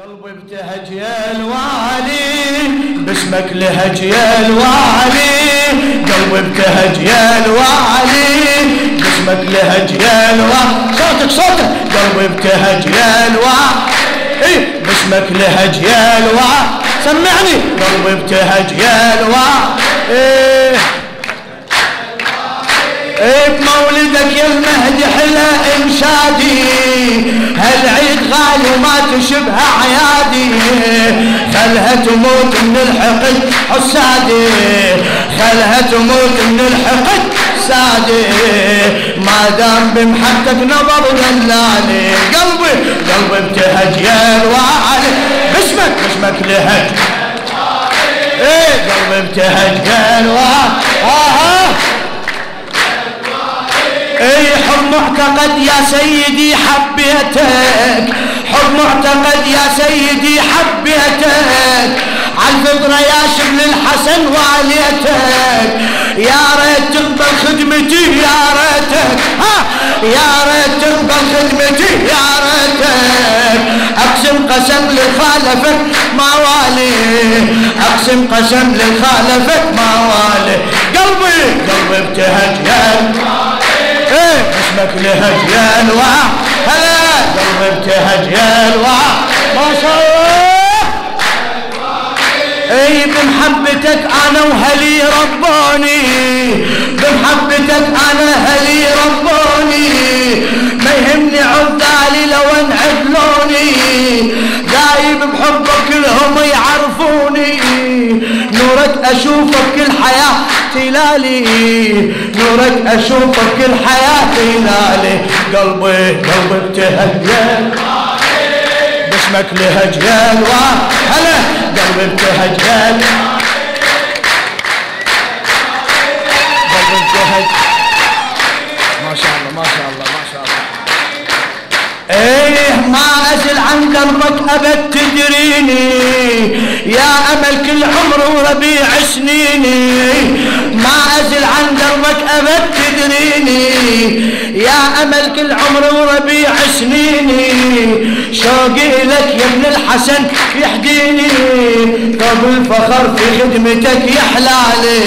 قلبي ابتهج يا الوالي باسمك لهج يا الوالي. قلبي ابتهج يا الوالي باسمك لهج يا الوالي. صوتك صوتك. قلبي ابتهج يا الوالي إيه باسمك لهج يا الوالي. سمعني. قلبي ابتهج يا الوالي إيه. بمولدك يا المهدي حلا انشادي هالعيد غالي وما تشبه عيادي. خلها تموت من الحقد حسادي. خلها تموت من الحقد سادي. ما دام بمحبتك نظر دلالي قلبي قلبي ابتهج يا الوالي. باسمك باسمك لهج. إيه قلبي ابتهج معتقد يا سيدي حبيتك حب معتقد يا سيدي حبيتك. عالفطرة يا شبل الحسن واليتك. يا ريت تقبل خدمتي يا ريتك. يا ريت تقبل خدمتي يا ريتك. أقسم قسم لخالفك ما والي. أقسم قسم لخالفك ما والي. قلبي قلبي ابتهج يا اسمك لهج يا الوع هلا. قلبي ابتهج يا الوع ما شاء الله. اي بمحبتك أنا وهلي ربوني نورك أشوفك كل حياة تلالي. نورك أشوفك كل حياة تلالي. قلبي قلبي ابتهجل باسمك لهجل هلا قلبي ابتهجل قلبي ما شاء الله ما شاء الله ما شاء الله. إيه. عن قلبك أبد تدريني يا أمل كل عمر وربيع سنيني. ما أزل عن قلبك أبد تدريني يا أمل كل عمر وربيع سنيني. شوقي لك يا ابن الحسن يحديني ثوب الفخر في خدمتك يا حلالي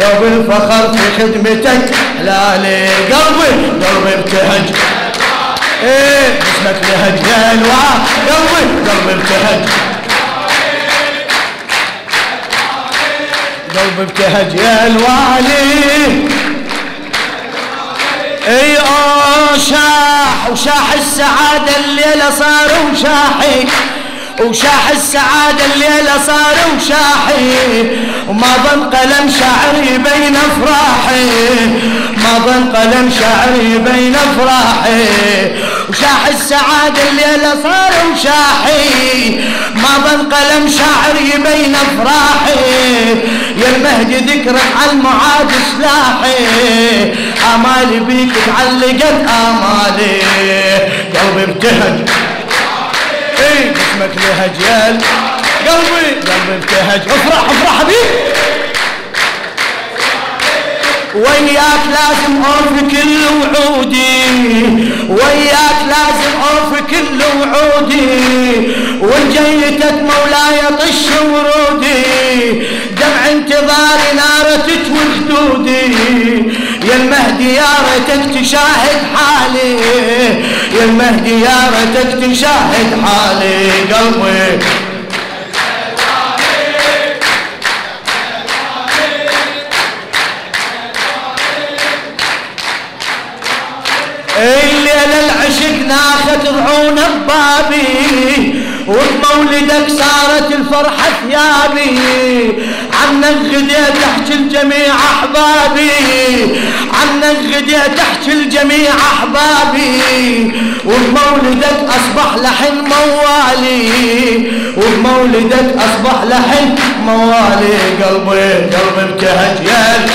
ثوب الفخر في خدمتك حلالي قلبي قلبي ابتهج. إيه اسمك قلبي قلبي ابتهج يا الوالي. إي اوه شاح وشاح السعادة الليلة صار وشاحي وشاح السعادة الليلة صار وشاحي وما ظن قلم شعري بين أفراحي ما ظن قلم شعري بين أفراحي. وشاح السعادة الليلة صار وشاحي ما ظن قلم شعري بين أفراحي. يا المهدي ذكرك على المعاد سلاحي آمالي بيك تعلقت آمالي. قلبي ابتهج إيه اسمك لهجيال. قلبي. قلبي ابتهج افرح افرح حبيبي وياك لازم اوفي كل وعودي. وياك لازم اوفي كل وعودي. وجيتك مولاي طش ورودي. دمع انتظاري ناره تچوي خدودي يا المهدي يا ريتك تشاهد حالي. يا المهدي يا ريتك تشاهد حالي. قلبي الليلة العشق ناخت رعون ببابي وبمولدك صارت الفرحة ثيابي. عنك غديت احكي الجميع أحبابي عنك غديت احكي الجميع أحبابي. وبمولدك أصبح لحن موالي وبمولدك أصبح لحن موالي. قلبي قلبي ابتهج يا